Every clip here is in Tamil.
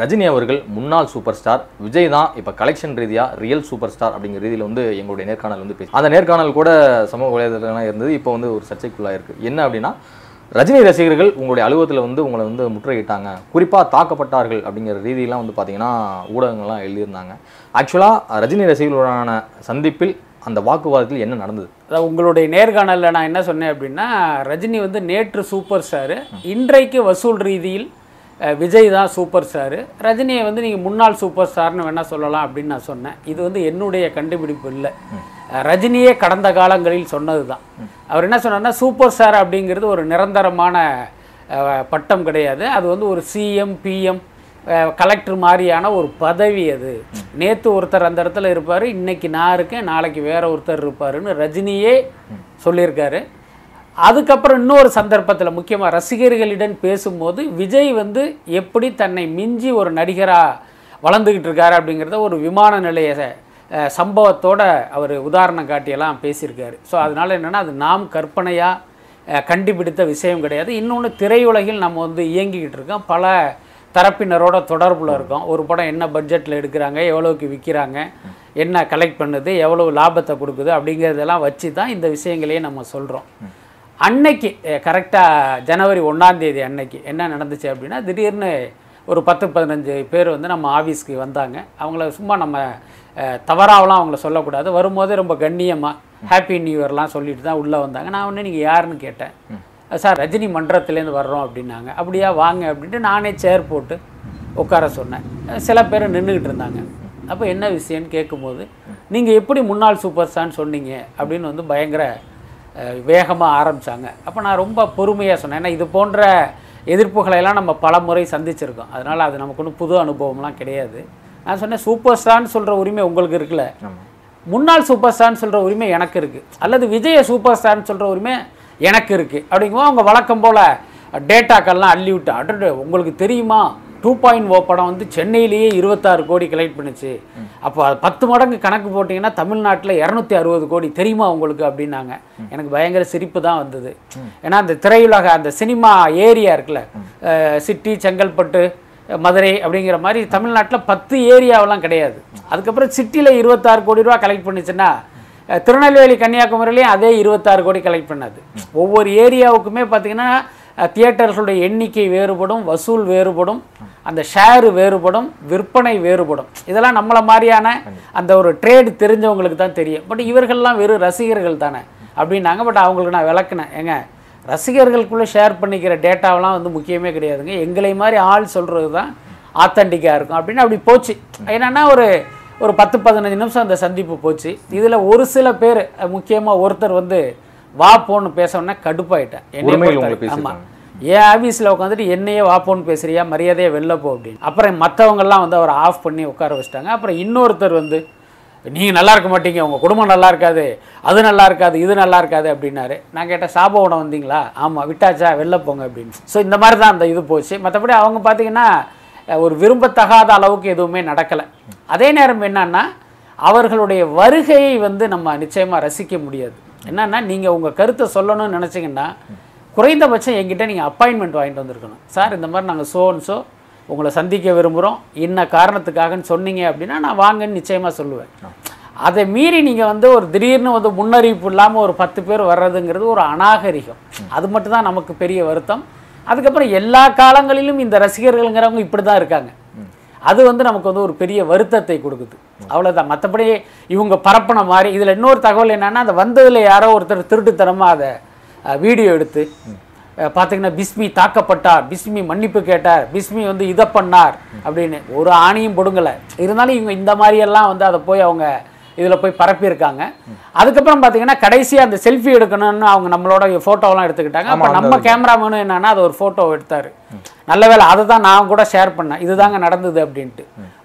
ரஜினி அவர்கள் முன்னாள் சூப்பர் ஸ்டார் விஜய் தான் இப்போ கலெக்ஷன் ரீதியாக ரியல் சூப்பர் ஸ்டார் அப்படிங்கிற ரீதியில் வந்து எங்களுடைய நேர்காணல் வந்து பேசி அந்த நேர்காணல் கூட சமூக வலைதளங்கள்லாம் இருந்தது. இப்போ வந்து ஒரு சர்ச்சைக்குள்ளாக இருக்குது என்ன அப்படின்னா ரஜினி ரசிகர்கள் உங்களுடைய அலுவலகத்தில் வந்து உங்களை வந்து முற்றுகையிட்டாங்க. குறிப்பாக தாக்கப்பட்டார்கள் அப்படிங்கிற ரீதியெல்லாம் வந்து பார்த்தீங்கன்னா ஊடகங்கள்லாம் எழுதியிருந்தாங்க. ஆக்சுவலாக ரஜினி ரசிகர்களுடனான சந்திப்பில் அந்த வாக்குவாதத்தில் என்ன நடந்தது? அதாவது உங்களுடைய நேர்காணலில் நான் என்ன சொன்னேன் அப்படின்னா ரஜினி வந்து நேற்று சூப்பர் ஸ்டாரு இன்றைக்கு வசூல் ரீதியில் விஜய் தான் சூப்பர் ஸ்டாரு. ரஜினியை வந்து நீங்கள் முன்னாள் சூப்பர் ஸ்டார்னு வேணால் சொல்லலாம் அப்படின்னு நான் சொன்னேன். இது வந்து என்னுடைய கண்டுபிடிப்பு இல்லை. ரஜினியே கடந்த காலங்களில் சொன்னது தான். அவர் என்ன சொன்னார்னா சூப்பர் ஸ்டார் அப்படிங்கிறது ஒரு நிரந்தரமான பட்டம் கிடையாது. அது வந்து ஒரு சிஎம் பிஎம் கலெக்டர் மாதிரியான ஒரு பதவி அது. நேற்று ஒருத்தர் அந்த இடத்துல இருப்பார் இன்னைக்கு நான் இருக்கேன் நாளைக்கு வேற ஒருத்தர் இருப்பாருன்னு ரஜினியே சொல்லியிருக்காரு. அதுக்கப்புறம் இன்னொரு சந்தர்ப்பத்தில் முக்கியமாக ரசிகர்களிடம் பேசும்போது விஜய் வந்து எப்படி தன்னை மிஞ்சி ஒரு நடிகராக வளர்ந்துக்கிட்டு இருக்காரு அப்படிங்கிறத ஒரு விமான நிலைய சம்பவத்தோட அவர் உதாரணம் காட்டியெல்லாம் பேசியிருக்காரு. ஸோ அதனால என்னென்னா அது நாம் கற்பனையாக கண்டுபிடித்த விஷயம் கிடையாது. இன்னொன்று திரையுலகில் நம்ம வந்து இயங்கிக்கிட்டு இருக்கோம். பல தரப்பினரோட தொடர்பில் இருக்கோம். ஒரு படம் என்ன பட்ஜெட்டில் எடுக்கிறாங்க எவ்வளோக்கு விற்கிறாங்க என்ன கலெக்ட் பண்ணுது எவ்வளோ லாபத்தை கொடுக்குது அப்படிங்கிறதெல்லாம் வச்சு தான் இந்த விஷயங்களையே நம்ம சொல்கிறோம் அன்னைக்கு கரெக்டாக ஜனவரி ஒன்றாம் தேதி அன்னைக்கு என்ன நடந்துச்சு அப்படின்னா திடீர்னு ஒரு பத்து பதினஞ்சு பேர் வந்து நம்ம ஆஃபீஸ்க்கு வந்தாங்க. அவங்கள சும்மா நம்ம அஹ், தவறாவெல்லாம் அவங்கள சொல்லக்கூடாது. வரும்போதே ரொம்ப கண்ணியமாக ஹாப்பி நியூ இயர்லாம் சொல்லிட்டு தான் உள்ளே வந்தாங்க. நான் ஒன்று நீங்கள் யாருன்னு கேட்டேன். சார் ரஜினி மன்றத்துலேருந்து வர்றோம் அப்படின்னாங்க. அப்படியா வாங்க அப்படின்ட்டு நானே சேர் போட்டு உட்கார சொன்னேன். சில பேர் நின்றுக்கிட்டு இருந்தாங்க. அப்போ என்ன விஷயம்னு கேட்கும்போது நீங்கள் எப்படி முன்னாள் சூப்பர் ஸ்டார்னு சொன்னீங்க? அப்படின்னு வந்து பயங்கர வேகமாக ஆரம்பித்தாங்க அப்போ நான் ரொம்ப பொறுமையாக சொன்னேன். ஏன்னா இது போன்ற எதிர்ப்புகளை எல்லாம் நம்ம பல முறை சந்திச்சிருக்கோம். அதனால் அது நமக்கு ஒன்றும் புது அனுபவம்லாம் கிடையாது. நான் சொன்னேன் சூப்பர் ஸ்டார்னு சொல்கிற உரிமை உங்களுக்கு இருக்குல்ல? முன்னாள் சூப்பர் ஸ்டார்னு சொல்கிற உரிமை எனக்கு இருக்குது அல்லது விஜய சூப்பர் ஸ்டார்னு சொல்கிற உரிமை எனக்கு இருக்குது அப்படிங்கும்போது அவங்க வழக்கம் போல் டேட்டாக்கள்லாம் அள்ளி விட்டு அடடு உங்களுக்கு தெரியுமா? டூ பாயிண்ட் ஓ படம் வந்து சென்னையிலேயே இருபத்தாறு கோடி கலெக்ட் பண்ணுச்சு. அப்போ அது பத்து மடங்கு கணக்கு போட்டிங்கன்னா தமிழ்நாட்டில் இரநூத்தி அறுபது கோடி தெரியுமா உங்களுக்கு அப்படின்னாங்க. எனக்கு பயங்கர சிரிப்பு தான் வந்தது. ஏன்னா அந்த திரையுலக அந்த சினிமா ஏரியா இருக்குல்ல சிட்டி செங்கல்பட்டு மதுரை அப்படிங்கிற மாதிரி தமிழ்நாட்டில் பத்து ஏரியாவெல்லாம் கிடையாது. அதுக்கப்புறம் சிட்டியில் இருபத்தாறு கோடி ரூபா கலெக்ட் பண்ணுச்சுன்னா திருநெல்வேலி கன்னியாகுமரியிலையும் அதே இருபத்தாறு கோடி கலெக்ட் பண்ணாது. ஒவ்வொரு ஏரியாவுக்குமே பார்த்தீங்கன்னா தியேட்டர்களுடைய எண்ணிக்கை வேறுபடும் வசூல் வேறுபடும் அந்த ஷேரு வேறுபடும் விற்பனை வேறுபடும். இதெல்லாம் நம்மளை மாதிரியான அந்த ஒரு ட்ரேடு தெரிஞ்சவங்களுக்கு தான் தெரியும். பட் இவர்கள்லாம் வெறும் ரசிகர்கள் தானே அப்படின்னாங்க. பட் அவங்களுக்கு நான் விளக்குனேன். ஏங்க ரசிகர்களுக்குள்ளே ஷேர் பண்ணிக்கிற டேட்டாவெல்லாம் வந்து முக்கியமே கிடையாதுங்க. எங்களை மாதிரி ஆள் சொல்கிறது தான் ஆத்தன்டிக்காக இருக்கும். அப்படின்னு அப்படி போச்சு. என்னன்னா ஒரு ஒரு பத்து பதினஞ்சு நிமிஷம் அந்த சந்திப்பு போச்சு. இதில் ஒரு சில பேர் முக்கியமாக ஒருத்தர் வந்து வா போன்னு பேசணுன்னா கடுப்பாயிட்டேன். என்னை உரிமையில் பொறுத்த உங்களை வரைக்கும். ஆமா. பேசியிருக்காங்க. என் ஆஃபீஸில் உட்காந்துட்டு என்னையே வா போன்னு பேசுறியா மரியாதையை வெளில போ அப்படின்னு. அப்புறம் மற்றவங்கெல்லாம் வந்து அவரை ஆஃப் பண்ணி உட்கார வச்சிட்டாங்க. அப்புறம் இன்னொருத்தர் வந்து நீங்கள் நல்லா இருக்க மாட்டீங்க. உங்கள் குடும்பம் நல்லா இருக்காது. அது நல்லா இருக்காது இது நல்லா இருக்காது அப்படின்னாரு. நான் கேட்டேன் சாபோடம் வந்தீங்களா? ஆமாம் விட்டாச்சா? வெளில போங்க அப்படின்னு. ஸோ இந்த மாதிரி தான் அந்த இது போச்சு. மற்றபடி அவங்க பார்த்தீங்கன்னா ஒரு விரும்பத்தகாத அளவுக்கு எதுவுமே நடக்கலை. அதே நேரம் என்னன்னா அவர்களுடைய வருகையை வந்து நம்ம நிச்சயமாக ரசிக்க முடியாது. என்னன்னா நீங்கள் உங்கள் கருத்தை சொல்லணும்னு நினச்சிங்கன்னா குறைந்தபட்சம் எங்கிட்ட நீங்கள் அப்பாயின்மெண்ட் வாங்கிட்டு வந்திருக்கணும். சார் இந்த மாதிரி நாங்கள் சோ அண்ட் சோ உங்களை சந்திக்க விரும்புகிறோம் இன்ன காரணத்துக்காகன்னு சொன்னீங்க அப்படின்னா நான் வாங்கன்னு நிச்சயமாக சொல்லுவேன். அதை மீறி நீங்கள் வந்து ஒரு திடீர்னு வந்து முன்னறிவிப்பு இல்லாமல் ஒரு பத்து பேர் வர்றதுங்கிறது ஒரு அநாகரிகம். அது மட்டும் தான் நமக்கு பெரிய வருத்தம். அதுக்கப்புறம் எல்லா காலங்களிலும் இந்த ரசிகர்கள்ங்கிறவங்க இப்படி தான் இருக்காங்க. அது வந்து நமக்கு வந்து ஒரு பெரிய வருத்தத்தை கொடுக்குது. அவ்வளோதான் மற்றபடி இவங்க பரப்புன மாதிரி இதில் இன்னொரு தகவல் என்னன்னா அந்த வந்ததில் யாரோ ஒருத்தர் திருட்டுத்தனமாக அதை வீடியோ எடுத்து பார்த்தீங்கன்னா பிஸ்மி தாக்கப்பட்டார் பிஸ்மி மன்னிப்பு கேட்டார் பிஸ்மி வந்து இதை பண்ணார் அப்படின்னு ஒரு ஆணியும் பொடுங்கலை. இருந்தாலும் இவங்க இந்த மாதிரியெல்லாம் வந்து அதை போய் அவங்க இதில் போய் பரப்பியிருக்காங்க. அதுக்கப்புறம் பார்த்தீங்கன்னா கடைசியாக அந்த செல்ஃபி எடுக்கணும்னு அவங்க நம்மளோட ஃபோட்டோலாம் எடுத்துக்கிட்டாங்க. அப்போ நம்ம கேமராமேனும் என்னன்னா அது ஒரு ஃபோட்டோ எடுத்தார். நல்ல வேளை அதை தான் நான் கூட ஷேர் பண்ணேன். இதுதாங்க நடந்தது அப்படின்ட்டு.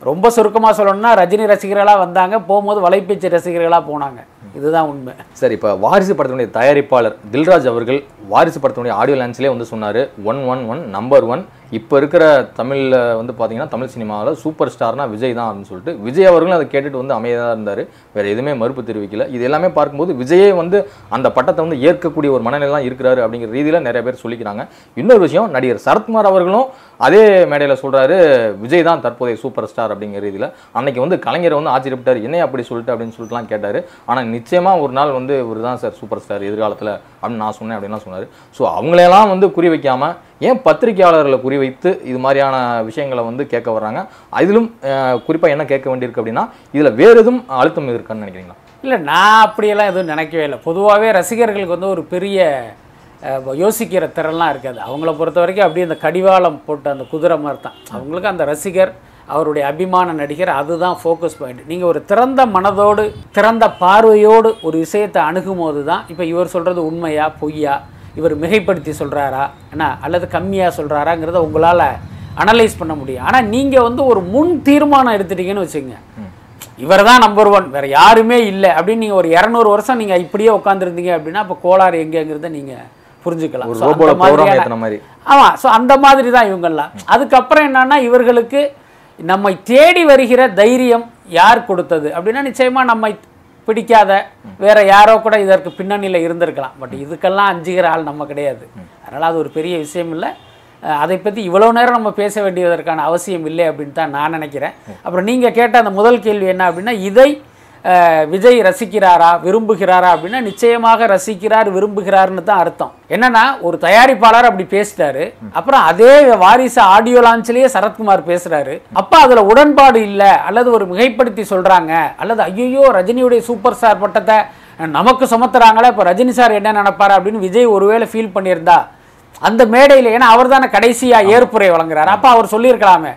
ரொம்ப சுருக்கமாக சொல்லணும்னா ரஜினி ரசிகர்களாக வந்தாங்க. போகும்போது வலைப்பேச்சு ரசிகர்களாக போனாங்க. இதுதான் உண்மை. சரி இப்போ வாரிசு படத்தினுடைய தயாரிப்பாளர் தில்ராஜ் அவர்கள் வாரிசு படத்தினுடைய ஆடியோ லான்ச்லேயே வந்து சொன்னார் one one one number one இப்போ இருக்கிற தமிழில் வந்து பார்த்தீங்கன்னா தமிழ் சினிமாவில் சூப்பர் ஸ்டார்னா விஜய் தான் அப்படின்னு சொல்லிட்டு விஜய் அவர்களும் அதை கேட்டுட்டு வந்து அமைதியாக இருந்தார். வேறு எதுவுமே மறுப்பு தெரிவிக்கல. இது எல்லாமே பார்க்கும்போது விஜயே வந்து அந்த பட்டத்தை வந்து ஏற்கக்கூடிய ஒரு மனநிலை இருக்கிறாரு அப்படிங்கிற ரீதியில் நிறைய பேர் சொல்லிக்கிறாங்க. இன்னொரு விஷயம் நடிகர் சரத்குமார் அவர்களும் அதே மேடையில் சொல்கிறாரு விஜய் தான் தற்போதைய சூப்பர் ஸ்டார் அப்படிங்கிற ரீதியில். அன்னைக்கு வந்து கலைஞர் வந்து ஆச்சரியப்பட்டார் என்ன அப்படி சொல்லிட்டு அப்படின்னு சொல்லிட்டுலாம் கேட்டார். ஆனால் நிச்சயமாக ஒரு நாள் வந்து இவர் தான் சார் சூப்பர் ஸ்டார் எதிர்காலத்தில் அப்படின்னு நான் சொன்னேன் அப்படின்லாம் சொன்னார். ஸோ அவங்களையெல்லாம் வந்து குறி வைக்காமல் ஏன் பத்திரிகையாளர்களை குறி வைத்து இது மாதிரியான விஷயங்களை வந்து கேட்க வர்றாங்க? அதிலும் குறிப்பாக என்ன கேட்க வேண்டியிருக்கு அப்படின்னா இதில் வேறு எதுவும் அழுத்தம் இருக்கான்னு நினைக்கிறீங்களா? இல்லை நான் அப்படியெல்லாம் எதுவும் நினைக்கவே இல்லை. பொதுவாகவே ரசிகர்களுக்கு வந்து ஒரு பெரிய யோசிக்கிற திறன்லாம் இருக்காது. அவங்கள பொறுத்த வரைக்கும் அப்படியே அந்த கடிவாளம் போட்ட அந்த குதிரை மாதிரி தான். அவங்களுக்கு அந்த ரசிகர் அவருடைய அபிமான நடிகர் அதுதான் ஃபோக்கஸ் பாயிண்ட் நீங்கள் ஒரு திறந்த மனதோடு திறந்த பார்வையோடு ஒரு விஷயத்தை அணுகும் போது தான் இப்போ இவர் சொல்கிறது உண்மையா பொய்யா இவர் மிகைப்படுத்தி சொல்கிறாரா என்ன அல்லது கம்மியாக சொல்கிறாராங்கிறத உங்களால் அனலைஸ் பண்ண முடியும். ஆனால் நீங்கள் வந்து ஒரு முன் தீர்மானம் எடுத்துட்டீங்கன்னு வச்சுக்கோங்க. இவர் தான் நம்பர் ஒன் வேறு யாருமே இல்லை அப்படின்னு நீங்கள் ஒரு இரநூறு வருஷம் நீங்கள் இப்படியே உட்காந்துருந்தீங்க அப்படின்னா அப்போ கோளாறு எங்கேங்கிறத நீங்கள் புரிஞ்சுக்கலாம். ஆமாம் ஸோ அந்த மாதிரி. தான் இவங்கெல்லாம். அதுக்கப்புறம் என்னன்னா இவர்களுக்கு நம்மை தேடி வருகிற தைரியம் யார் கொடுத்தது? அப்படின்னா நிச்சயமா நம்மை பிடிக்காத வேற யாரோ கூட இதற்கு பின்னணியில் இருந்திருக்கலாம். பட் இதுக்கெல்லாம் அஞ்சுகிற ஆள் நம்ம கிடையாது. அதனால் அது ஒரு பெரிய விஷயம் இல்லை. அதை பற்றி இவ்வளோ நேரம் நம்ம பேச வேண்டியதற்கான அவசியம் இல்லை அப்படின்னு தான் நான் நினைக்கிறேன். அப்புறம் நீங்கள் கேட்ட அந்த முதல் கேள்வி என்ன அப்படின்னா இதை விஜய் ரசிக்கிறாரா விரும்புகிறாரா அப்படின்னா நிச்சயமாக ரசிக்கிறார் விரும்புகிறார்னு தான் அர்த்தம். என்னன்னா ஒரு தயாரிப்பாளர் அப்படி பேசிட்டாரு. அப்புறம் அதே வாரிசு ஆடியோ லான்ச்லயே சரத்குமார் பேசுறாரு. அப்ப அதுல உடன்பாடு இல்லை அல்லது ஒரு மிகைப்படுத்தி சொல்றாங்க அல்லது ஐயோ ரஜினியுடைய சூப்பர் ஸ்டார் பட்டத்தை நமக்கு சுமத்துறாங்களா இப்போ ரஜினி சார் என்ன நினைப்பாரு அப்படின்னு விஜய் ஒருவேளை ஃபீல் பண்ணியிருந்தா அந்த மேடையில் ஏன்னா அவர் தானே கடைசியா ஏற்புரை வழங்குறாரு. அப்ப அவர் சொல்லியிருக்கலாமே.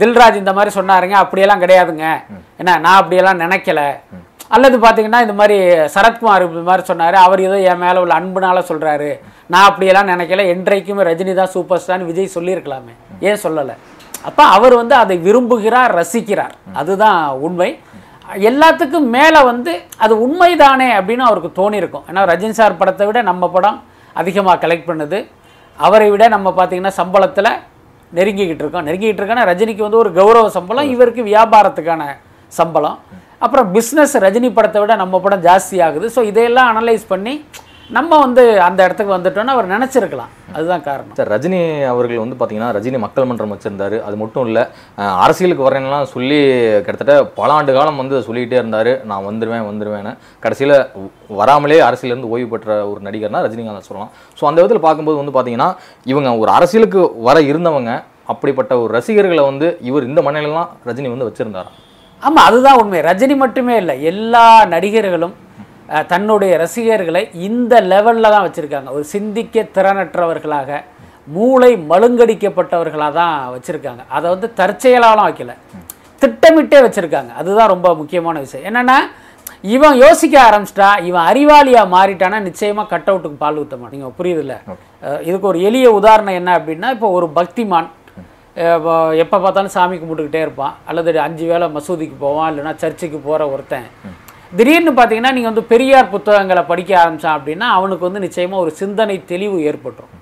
தில்ராஜ் இந்த மாதிரி சொன்னாருங்க அப்படியெல்லாம் கிடையாதுங்க. என்ன நான் அப்படியெல்லாம் நினைக்கல. அல்லது பார்த்தீங்கன்னா இந்த மாதிரி சரத்குமார் இந்த மாதிரி சொன்னாரு அவர் ஏதோ என் மேல உள்ள அன்புனால சொல்றாரு. நான் அப்படியெல்லாம் நினைக்கல. என்றைக்குமே ரஜினி தான் சூப்பர் ஸ்டார்னு விஜய் சொல்லியிருக்கலாமே. ஏன் சொல்லலை? அப்ப அவர் வந்து அதை விரும்புகிறார் ரசிக்கிறார். அதுதான் உண்மை. எல்லாத்துக்கும் மேலே வந்து அது உண்மைதானே அப்படின்னு அவருக்கு தோணியிருக்கும். ஏன்னா ரஜினி சார் படத்தை விட நம்ம படம் அதிகமாக கலெக்ட் பண்ணுது. அவரை விட நம்ம பார்த்தீங்கன்னா சம்பளத்தில் நெருங்கிக்கிட்டு இருக்கோம். நெருங்கிக்கிட்டு இருக்கோன்னா ரஜினிக்கு வந்து ஒரு கௌரவ சம்பளம் இவருக்கு வியாபாரத்துக்கான சம்பளம். அப்புறம் பிஸ்னஸ் ரஜினி படத்தை விட நம்ம படம் ஜாஸ்தி ஆகுது. ஸோ இதையெல்லாம் அனலைஸ் பண்ணி நம்ம வந்து அந்த இடத்துக்கு வந்துட்டோம்னு அவர் நினச்சிருக்கலாம். அதுதான் காரணம். சார் ரஜினி அவர்கள் வந்து பார்த்தீங்கன்னா ரஜினி மக்கள் மன்றம் வச்சிருந்தாரு. அது மட்டும் இல்லை அரசியலுக்கு வரேன்லாம் சொல்லி கிட்டத்தட்ட பல ஆண்டு காலம் வந்து சொல்லிக்கிட்டே இருந்தார். நான் வந்துடுவேன் வந்துடுவேன்னு கடைசியில் வராமலே அரசியலேருந்து ஓய்வு பெற்ற ஒரு நடிகர்னா ரஜினிகாந்த் சொல்லலாம். ஸோ அந்த விதத்தில் பார்க்கும்போது வந்து பார்த்தீங்கன்னா இவங்க ஒரு அரசியலுக்கு வர இருந்தவங்க அப்படிப்பட்ட ஒரு ரசிகர்களை வந்து இவர் இந்த மண்ணிலலாம் ரஜினி வந்து வச்சிருந்தாராம் ஆமாம் அதுதான் உண்மை. ரஜினி மட்டுமே இல்லை எல்லா நடிகர்களும் தன்னுடைய ரசிகர்களை இந்த லெவலில் தான் வச்சுருக்காங்க. ஒரு சிந்திக்க திறனற்றவர்களாக மூளை மழுங்கடிக்கப்பட்டவர்களாக தான் வச்சுருக்காங்க. அதை வந்து தற்செயலாலாம் வைக்கல. திட்டமிட்டே வச்சுருக்காங்க. அதுதான் ரொம்ப முக்கியமான விஷயம். என்னென்னா இவன் யோசிக்க ஆரம்பிச்சிட்டா இவன் அறிவாளியாக மாறிட்டானா நிச்சயமாக கட் அவுட்டுக்கு பால் ஊற்ற மாட்டீங்க புரியுதுல்ல? இதுக்கு ஒரு எளிய உதாரணம் என்ன அப்படின்னா இப்போ ஒரு பக்திமான் எப்போ பார்த்தாலும் சாமி கும்பிட்டுக்கிட்டே இருப்பான். அல்லது அஞ்சு வேளை மசூதிக்கு போவான் இல்லைன்னா சர்ச்சுக்கு போகிற ஒருத்தன். திடீர்னு பார்த்தீங்கன்னா நீங்கள் வந்து பெரியார் புத்தகங்களை படிக்க ஆரம்பிச்சான் அப்படின்னா அவனுக்கு வந்து நிச்சயமாக ஒரு சிந்தனை தெளிவு ஏற்பட்டுரும்.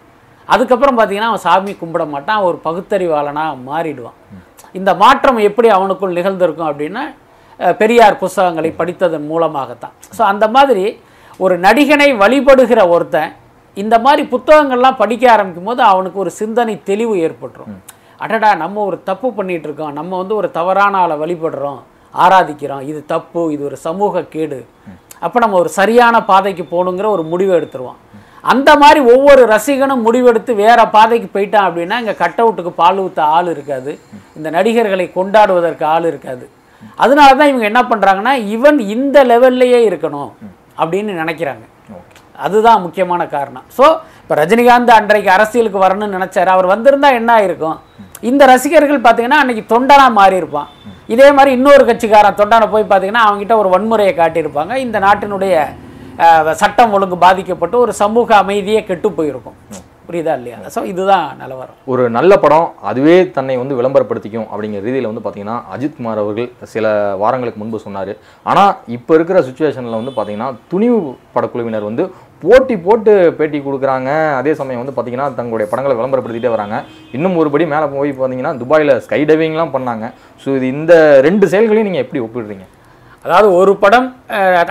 அதுக்கப்புறம் பார்த்தீங்கன்னா அவன் சாமி கும்பிட மாட்டான் அவன் ஒரு பகுத்தறிவாளனாக மாறிடுவான். இந்த மாற்றம் எப்படி அவனுக்குள் நிகழ்ந்திருக்கும் அப்படின்னா பெரியார் புஸ்தகங்களை படித்ததன் மூலமாகத்தான். ஸோ அந்த மாதிரி ஒரு நடிகனை வழிபடுகிற ஒருத்தன் இந்த மாதிரி புத்தகங்கள்லாம் படிக்க ஆரம்பிக்கும் போது அவனுக்கு ஒரு சிந்தனை தெளிவு ஏற்பட்டுரும். அடடா நம்ம ஒரு தப்பு பண்ணிட்டு இருக்கோம் நம்ம வந்து ஒரு தவறான ஆளை வழிபடுறோம் ஆராதிக்கிறோம் இது தப்பு இது ஒரு சமூக கேடு. அப்போ நம்ம ஒரு சரியான பாதைக்கு போகணுங்கிற ஒரு முடிவை எடுத்துருவான். அந்த மாதிரி ஒவ்வொரு ரசிகனும் முடிவெடுத்து வேற பாதைக்கு போயிட்டான் அப்படின்னா இங்கே கட் அவுட்டுக்கு பால் ஊற்ற ஆள் இருக்காது. இந்த நடிகர்களை கொண்டாடுவதற்கு ஆள் இருக்காது. அதனால தான் இவங்க என்ன பண்ணுறாங்கன்னா இவன் இந்த லெவல்லையே இருக்கணும் அப்படின்னு நினைக்கிறாங்க. அதுதான் முக்கியமான காரணம். ஸோ இப்போ ரஜினிகாந்த் அன்றைக்கு அரசியலுக்கு வரணும்னு நினைச்சாரு. அவர் வந்திருந்தா என்ன ஆயிருக்கும்? இந்த ரசிகர்கள் பார்த்தீங்கன்னா அன்னைக்கு தொண்டனா மாறி இருப்பான் இதே மாதிரி இன்னொரு கட்சிக்காரன் தொண்டனை போய் பார்த்தீங்கன்னா அவங்ககிட்ட ஒரு வன்முறையை காட்டியிருப்பாங்க. இந்த நாட்டினுடைய சட்டம் ஒழுங்கு பாதிக்கப்பட்டு ஒரு சமூக அமைதியே கெட்டு போயிருக்கும். புரியுதா இல்லையா? ஸோ இதுதான் நிலவரம். ஒரு நல்ல படம் அதுவே தன்னை வந்து விளம்பரப்படுத்திக்கும் அப்படிங்கிற ரீதியில் வந்து பார்த்தீங்கன்னா அஜித் குமார் அவர்கள் சில வாரங்களுக்கு முன்பு சொன்னார். ஆனால் இப்போ இருக்கிற சுச்சுவேஷனில் வந்து பார்த்தீங்கன்னா துணிவு படக்குழுவினர் வந்து போட்டி போட்டு பேட்டி கொடுக்குறாங்க. அதே சமயம் வந்து பார்த்தீங்கன்னா தங்களுடைய படங்களை விளம்பரப்படுத்திட்டே வராங்க. இன்னும் ஒருபடி மேலே போய் பார்த்தீங்கன்னா துபாயில் ஸ்கை டைவிங்லாம் பண்ணாங்க. ஸோ இது இந்த ரெண்டு செயல்களையும் நீங்கள் எப்படி ஒப்பிடுறீங்க? அதாவது ஒரு படம்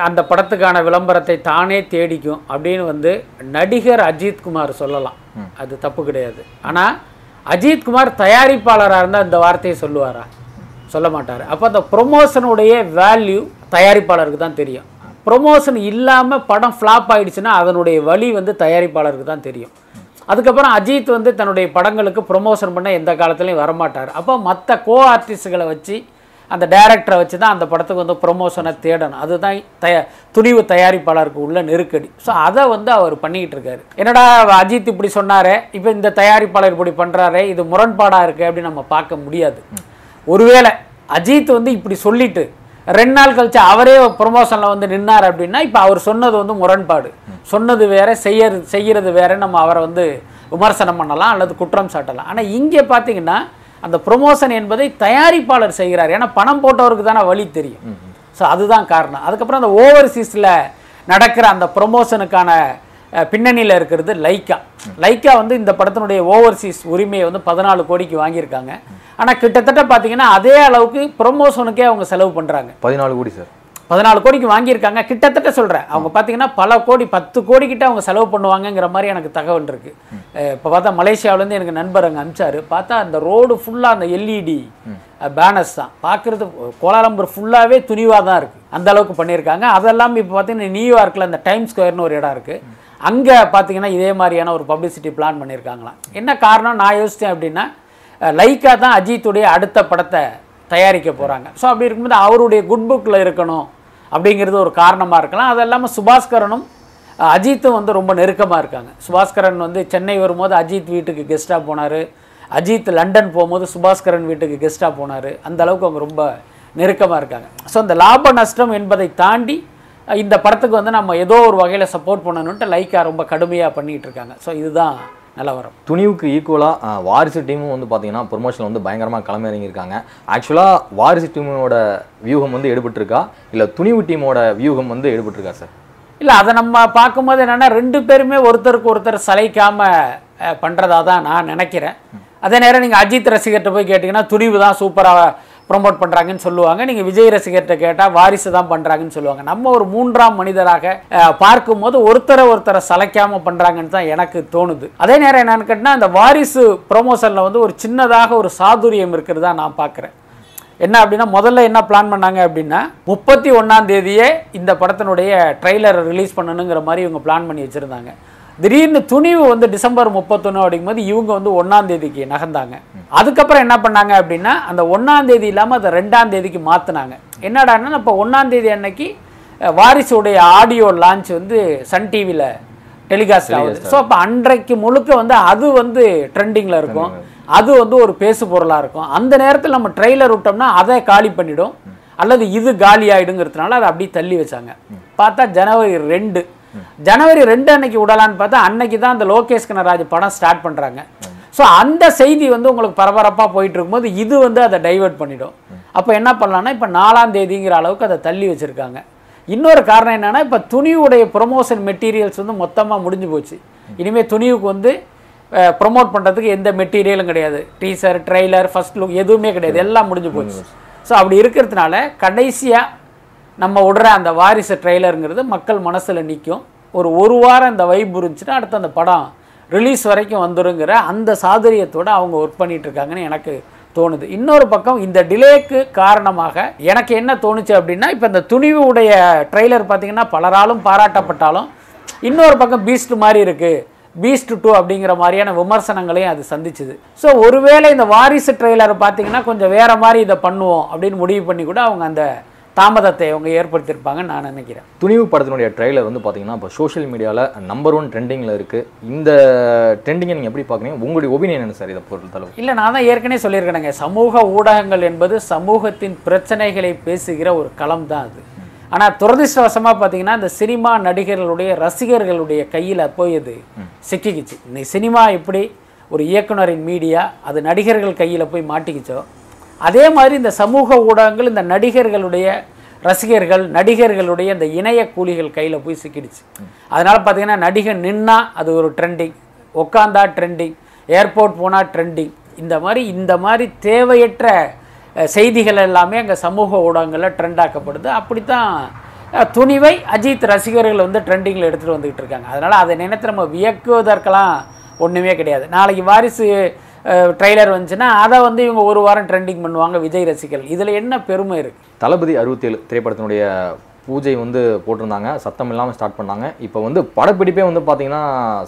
அந்த படத்துக்கான விளம்பரத்தை தானே தேடிக்கும் அப்படின்னு வந்து நடிகர் அஜித் குமார் சொல்லலாம். அது தப்பு கிடையாது. ஆனால் அஜித் குமார் தயாரிப்பாளராக இருந்தால் இந்த வார்த்தையை சொல்லுவாரா? சொல்ல மாட்டார். அப்போ அந்த ப்ரொமோஷனுடைய வேல்யூ தயாரிப்பாளருக்கு தான் தெரியும். ப்ரொமோஷன் இல்லாமல் படம் ஃப்ளாப் ஆகிடுச்சுன்னா அதனுடைய வழி வந்து தயாரிப்பாளருக்கு தான் தெரியும். அதுக்கப்புறம் அஜித் வந்து தன்னுடைய படங்களுக்கு ப்ரொமோஷன் பண்ண எந்த காலத்துலையும் வரமாட்டார். அப்போ மற்ற கோ ஆர்டிஸ்ட்களை வச்சு அந்த டேரக்டரை வச்சு தான் அந்த படத்துக்கு வந்து ப்ரொமோஷனை தேடணும். அதுதான் தய துணிவு தயாரிப்பாளருக்கு உள்ள நெருக்கடி. ஸோ அதை வந்து அவர் பண்ணிக்கிட்டு இருக்காரு. என்னடா அஜித் இப்படி சொன்னாரே? இப்போ இந்த தயாரிப்பாளர் இப்படி பண்ணுறாரே இது முரண்பாடாக இருக்குது அப்படின்னு நம்ம பார்க்க முடியாது. ஒருவேளை அஜித் வந்து இப்படி சொல்லிட்டு ரெண்டு நாள் கழிச்சு அவரே ப்ரொமோஷனில் வந்து நின்னார் அப்படின்னா இப்போ அவர் சொன்னது வந்து முரண்பாடு. சொன்னது வேற செய்யறது செய்கிறது வேற நம்ம அவரை வந்து விமர்சனம் பண்ணலாம் அல்லது குற்றம் சாட்டலாம். ஆனால் இங்கே பார்த்தீங்கன்னா அந்த ப்ரொமோஷன் என்பதை தயாரிப்பாளர் செய்கிறார். ஏன்னா பணம் போட்டவருக்கு தானே வழி தெரியும். ஸோ அதுதான் காரணம். அதுக்கப்புறம் அந்த ஓவர்சீஸில் நடக்கிற அந்த ப்ரொமோஷனுக்கான பின்னணியில் இருக்கிறது லைக்கா லைக்கா வந்து இந்த படத்தினுடைய ஓவர்சீஸ் உரிமையை வந்து பதினாலு கோடிக்கு வாங்கியிருக்காங்க. ஆனால் கிட்டத்தட்ட பார்த்தீங்கன்னா அதே அளவுக்கு ப்ரொமோஷனுக்கே அவங்க செலவு பண்ணுறாங்க பதினாலு கோடி சார். பதினாலு கோடிக்கு வாங்கியிருக்காங்க. கிட்டத்தட்ட சொல்கிறேன் அவங்க பார்த்தீங்கன்னா பல கோடி பத்து கோடி கிட்ட அவங்க செலவு பண்ணுவாங்கங்கிற மாதிரி எனக்கு தகவல் இருக்கு. இப்போ பார்த்தா மலேசியாவிலேருந்து எனக்கு நண்பர் அங்கே அனுப்பிச்சாரு பார்த்தா அந்த ரோடு ஃபுல்லாக அந்த எல்இடி பேனர்ஸ் தான். பார்க்குறது கோலாலம்பூர் ஃபுல்லாகவே துணிவாக தான் இருக்குது அந்த அளவுக்கு பண்ணியிருக்காங்க. அதெல்லாம் இப்போ பார்த்தீங்கன்னா நியூயார்க்கில் அந்த டைம் ஸ்கொயர்னு ஒரு இடம் இருக்குது அங்கே பார்த்தீங்கன்னா இதே மாதிரியான ஒரு பப்ளிசிட்டி பிளான் பண்ணியிருக்காங்களாம். என்ன காரணம்? நான் யோசித்தேன் அப்படின்னா அஹ், லைக்கா தான் அஜித்துடைய அடுத்த படத்தை தயாரிக்க போகிறாங்க ஸோ அப்படி இருக்கும்போது அவருடைய குட் புக்கில் இருக்கணும். அப்படிங்கிறது ஒரு காரணமாக இருக்கலாம். அது இல்லாமல் சுபாஸ்கரனும் அஜித்தும் வந்து ரொம்ப நெருக்கமாக இருக்காங்க. சுபாஸ்கரன் வந்து சென்னை வரும்போது அஜித் வீட்டுக்கு கெஸ்ட்டாக போனார். அஜித் லண்டன் போகும்போது சுபாஸ்கரன் வீட்டுக்கு கெஸ்ட்டாக போனார். அந்த அளவுக்கு அவங்க ரொம்ப நெருக்கமாக இருக்காங்க. ஸோ அந்த லாப நஷ்டம் என்பதை தாண்டி இந்த படத்துக்கு வந்து நம்ம ஏதோ ஒரு வகையில் சப்போர்ட் பண்ணணுன்ட்டு லைக்கா ரொம்ப கடுமையாக பண்ணிகிட்டு இருக்காங்க. ஸோ இதுதான் நிலவரம் துணிவுக்கு ஈக்குவலாக வாரிசு டீமும் வந்து பார்த்தீங்கன்னா ப்ரொமோஷனில் வந்து பயங்கரமாக களமிறங்கியிருக்காங்க. ஆக்சுவலாக வாரிசு டீமோட வியூகம் வந்து எடுபட்டிருக்கா? இல்லை துணிவு டீமோட வியூகம் வந்து எடுபட்டிருக்கா சார் இல்லை அதை நம்ம பார்க்கும்போது என்னென்னா ரெண்டு பேருமே ஒருத்தருக்கு ஒருத்தர் சளைக்காமல் பண்ணுறதா தான் நான் நினைக்கிறேன். அதே நேரம் நீங்கள் அஜித் ரசிகர்கிட்ட போய் கேட்டிங்கன்னா துணிவு தான் சூப்பராக ப்ரொமோட் பண்ணுறாங்கன்னு சொல்லுவாங்க. நீங்கள் விஜய் ரசிகர்கிட்ட கேட்டால் வாரிசு தான் பண்ணுறாங்கன்னு சொல்லுவாங்க. நம்ம ஒரு மூன்றாம் மனிதராக பார்க்கும்போது ஒருத்தரை ஒருத்தரை சலைக்காமல் பண்ணுறாங்கன்னு தான் எனக்கு தோணுது. அதே நேரம் என்னன்னு கேட்டால் அந்த வாரிசு ப்ரொமோஷனில் வந்து ஒரு சின்னதாக ஒரு சாதுரியம் இருக்கிறதா நான் பார்க்குறேன் என்ன அப்படின்னா முதல்ல என்ன பிளான் பண்ணாங்க அப்படின்னா முப்பத்தி ஒன்றாம் தேதியே இந்த படத்தினுடைய ட்ரெய்லரை ரிலீஸ் பண்ணணுங்கிற மாதிரி இவங்க பிளான் பண்ணி வச்சுருந்தாங்க. திடீர்னு துணிவு வந்து டிசம்பர் முப்பத்தொன்று அப்படிங்கும்போது இவங்க வந்து ஒன்றாம் தேதிக்கு நகர்ந்தாங்க. அதுக்கப்புறம் என்ன பண்ணாங்க அப்படின்னா அந்த ஒன்றாம் தேதி இல்லாமல் அதை ரெண்டாம் தேதிக்கு மாற்றினாங்க என்னடான்னா இப்போ ஒன்றாம் தேதி அன்னைக்கு வாரிசுடைய ஆடியோ லான்ச் வந்து சன் டிவியில் டெலிகாஸ்ட் ஆகுது. ஸோ அப்போ அன்றைக்கு முழுக்க வந்து அது வந்து ட்ரெண்டிங்கில் இருக்கும். அது வந்து ஒரு பேசு பொருளாக இருக்கும். அந்த நேரத்தில் நம்ம ட்ரெய்லர் விட்டோம்னா அதை காலி பண்ணிடும். அல்லது இது காலி ஆயிடுங்கிறதுனால அதை அப்படியே தள்ளி வச்சாங்க. பார்த்தா ஜனவரி ரெண்டு ஜனவரி ரெண்டு அன்னைக்கு விடலான்னு பார்த்தா அன்னைக்கு தான் அந்த லோகேஷ் கனராஜ் படம் ஸ்டார்ட் பண்ணுறாங்க ஸோ அந்த செய்தி வந்து உங்களுக்கு பரபரப்பாக போயிட்டு இருக்கும்போது இது வந்து அதை டைவர்ட் பண்ணிடும். அப்போ என்ன பண்ணலாம்னா இப்போ நாலாம் தேதிங்கிற அளவுக்கு அதை தள்ளி வச்சுருக்காங்க. இன்னொரு காரணம் என்னன்னா இப்போ துணிவுடைய ப்ரொமோஷன் மெட்டீரியல்ஸ் வந்து மொத்தமாக முடிஞ்சு போச்சு. இனிமேல் துணிவுக்கு வந்து ப்ரொமோட் பண்ணுறதுக்கு எந்த மெட்டீரியலும் கிடையாது. டீசர் ட்ரெய்லர் ஃபர்ஸ்ட் லுக் எதுவுமே கிடையாது. எல்லாம் முடிஞ்சு போச்சு. ஸோ அப்படி இருக்கிறதுனால கடைசியாக நம்ம விடுற அந்த வாரிசு ட்ரெய்லருங்கிறது மக்கள் மனசில் நிற்கும் ஒரு ஒரு வாரம் இந்த வைப் இருந்துச்சுன்னா அடுத்து அந்த படம் ரிலீஸ் வரைக்கும் வந்துருங்கிற அந்த சாதுரியத்தோட அவங்க ஒர்க் பண்ணிகிட்ருக்காங்கன்னு எனக்கு தோணுது. இன்னொரு பக்கம் இந்த டிலேக்கு காரணமாக எனக்கு என்ன தோணுச்சு அப்படின்னா இப்போ இந்த துணிவு உடைய ட்ரெய்லர் பார்த்திங்கன்னா பலராலும் பாராட்டப்பட்டாலும் இன்னொரு பக்கம் பீஸ்ட் மாதிரி இருக்குது பீஸ்ட் டூ அப்படிங்கிற மாதிரியான விமர்சனங்களையும் அது சந்திச்சுது. ஸோ ஒருவேளை இந்த வாரிசு ட்ரெய்லரை பார்த்திங்கன்னா கொஞ்சம் வேறு மாதிரி இதை பண்ணுவோம் அப்படின்னு முடிவு பண்ணி கூட அவங்க அந்த தாமதத்தை அவங்க ஏற்படுத்தியிருப்பாங்கன்னு நான் நினைக்கிறேன். துணிவு படத்தினுடைய ட்ரைலர் வந்து பார்த்தீங்கன்னா இப்போ சோஷியல் மீடியாவில் நம்பர் ஒன் ட்ரெண்டிங்கில் இருக்குது இந்த ட்ரெண்டிங்கை நீங்கள் எப்படி பார்க்குறீங்க உங்களுடைய ஒபினியன் என்ன சார் இதை பொறுத்தளவு இல்லை நான் தான் ஏற்கனவே சொல்லியிருக்கேனுங்க சமூக ஊடகங்கள் என்பது சமூகத்தின் பிரச்சனைகளை பேசுகிற ஒரு களம் தான் அது. ஆனால் துரதிர்ஷ்டவசமாக பார்த்தீங்கன்னா இந்த சினிமா நடிகர்களுடைய ரசிகர்களுடைய கையில் போய் அது சிக்கிக்கிச்சு. இன்னைக்கு சினிமா எப்படி ஒரு இயக்குனரின் மீடியா அது நடிகர்கள் கையில் போய் மாட்டிக்கிச்சோ அதே மாதிரி இந்த சமூக ஊடகங்கள் இந்த நடிகர்களுடைய ரசிகர்கள் நடிகர்களுடைய இந்த இணைய கூலிகள் கையில் போய் சிக்கிடுச்சு. அதனால் பார்த்தீங்கன்னா நடிகர் நின்னா அது ஒரு ட்ரெண்டிங் உக்காந்தா ட்ரெண்டிங் ஏர்போர்ட் போனால் ட்ரெண்டிங் இந்த மாதிரி இந்த மாதிரி தேவையற்ற செய்திகள் எல்லாமே அங்கே சமூக ஊடகங்களில் ட்ரெண்ட் ஆக்கப்படுது. அப்படித்தான் துணிவை அஜித் ரசிகர்கள் வந்து ட்ரெண்டிங்கில் எடுத்துகிட்டு வந்துக்கிட்டு இருக்காங்க. அதனால் அதை நினைத்து நம்ம வியக்குவதற்கெல்லாம் ஒன்றுமே கிடையாது. நாளைக்கு வாரிசு ட்ரெய்லர் வந்துச்சுன்னா அதை வந்து இவங்க ஒரு வாரம் ட்ரெண்டிங் பண்ணுவாங்க விஜய் ரசிகர்கள். இதில் என்ன பெருமை இருக்குது தளபதி அறுபத்தேழு திரைப்படத்தினுடைய பூஜை வந்து போட்டிருந்தாங்க. சத்தம் இல்லாமல் ஸ்டார்ட் பண்ணாங்க. இப்போ வந்து படப்பிடிப்பே வந்து பார்த்தீங்கன்னா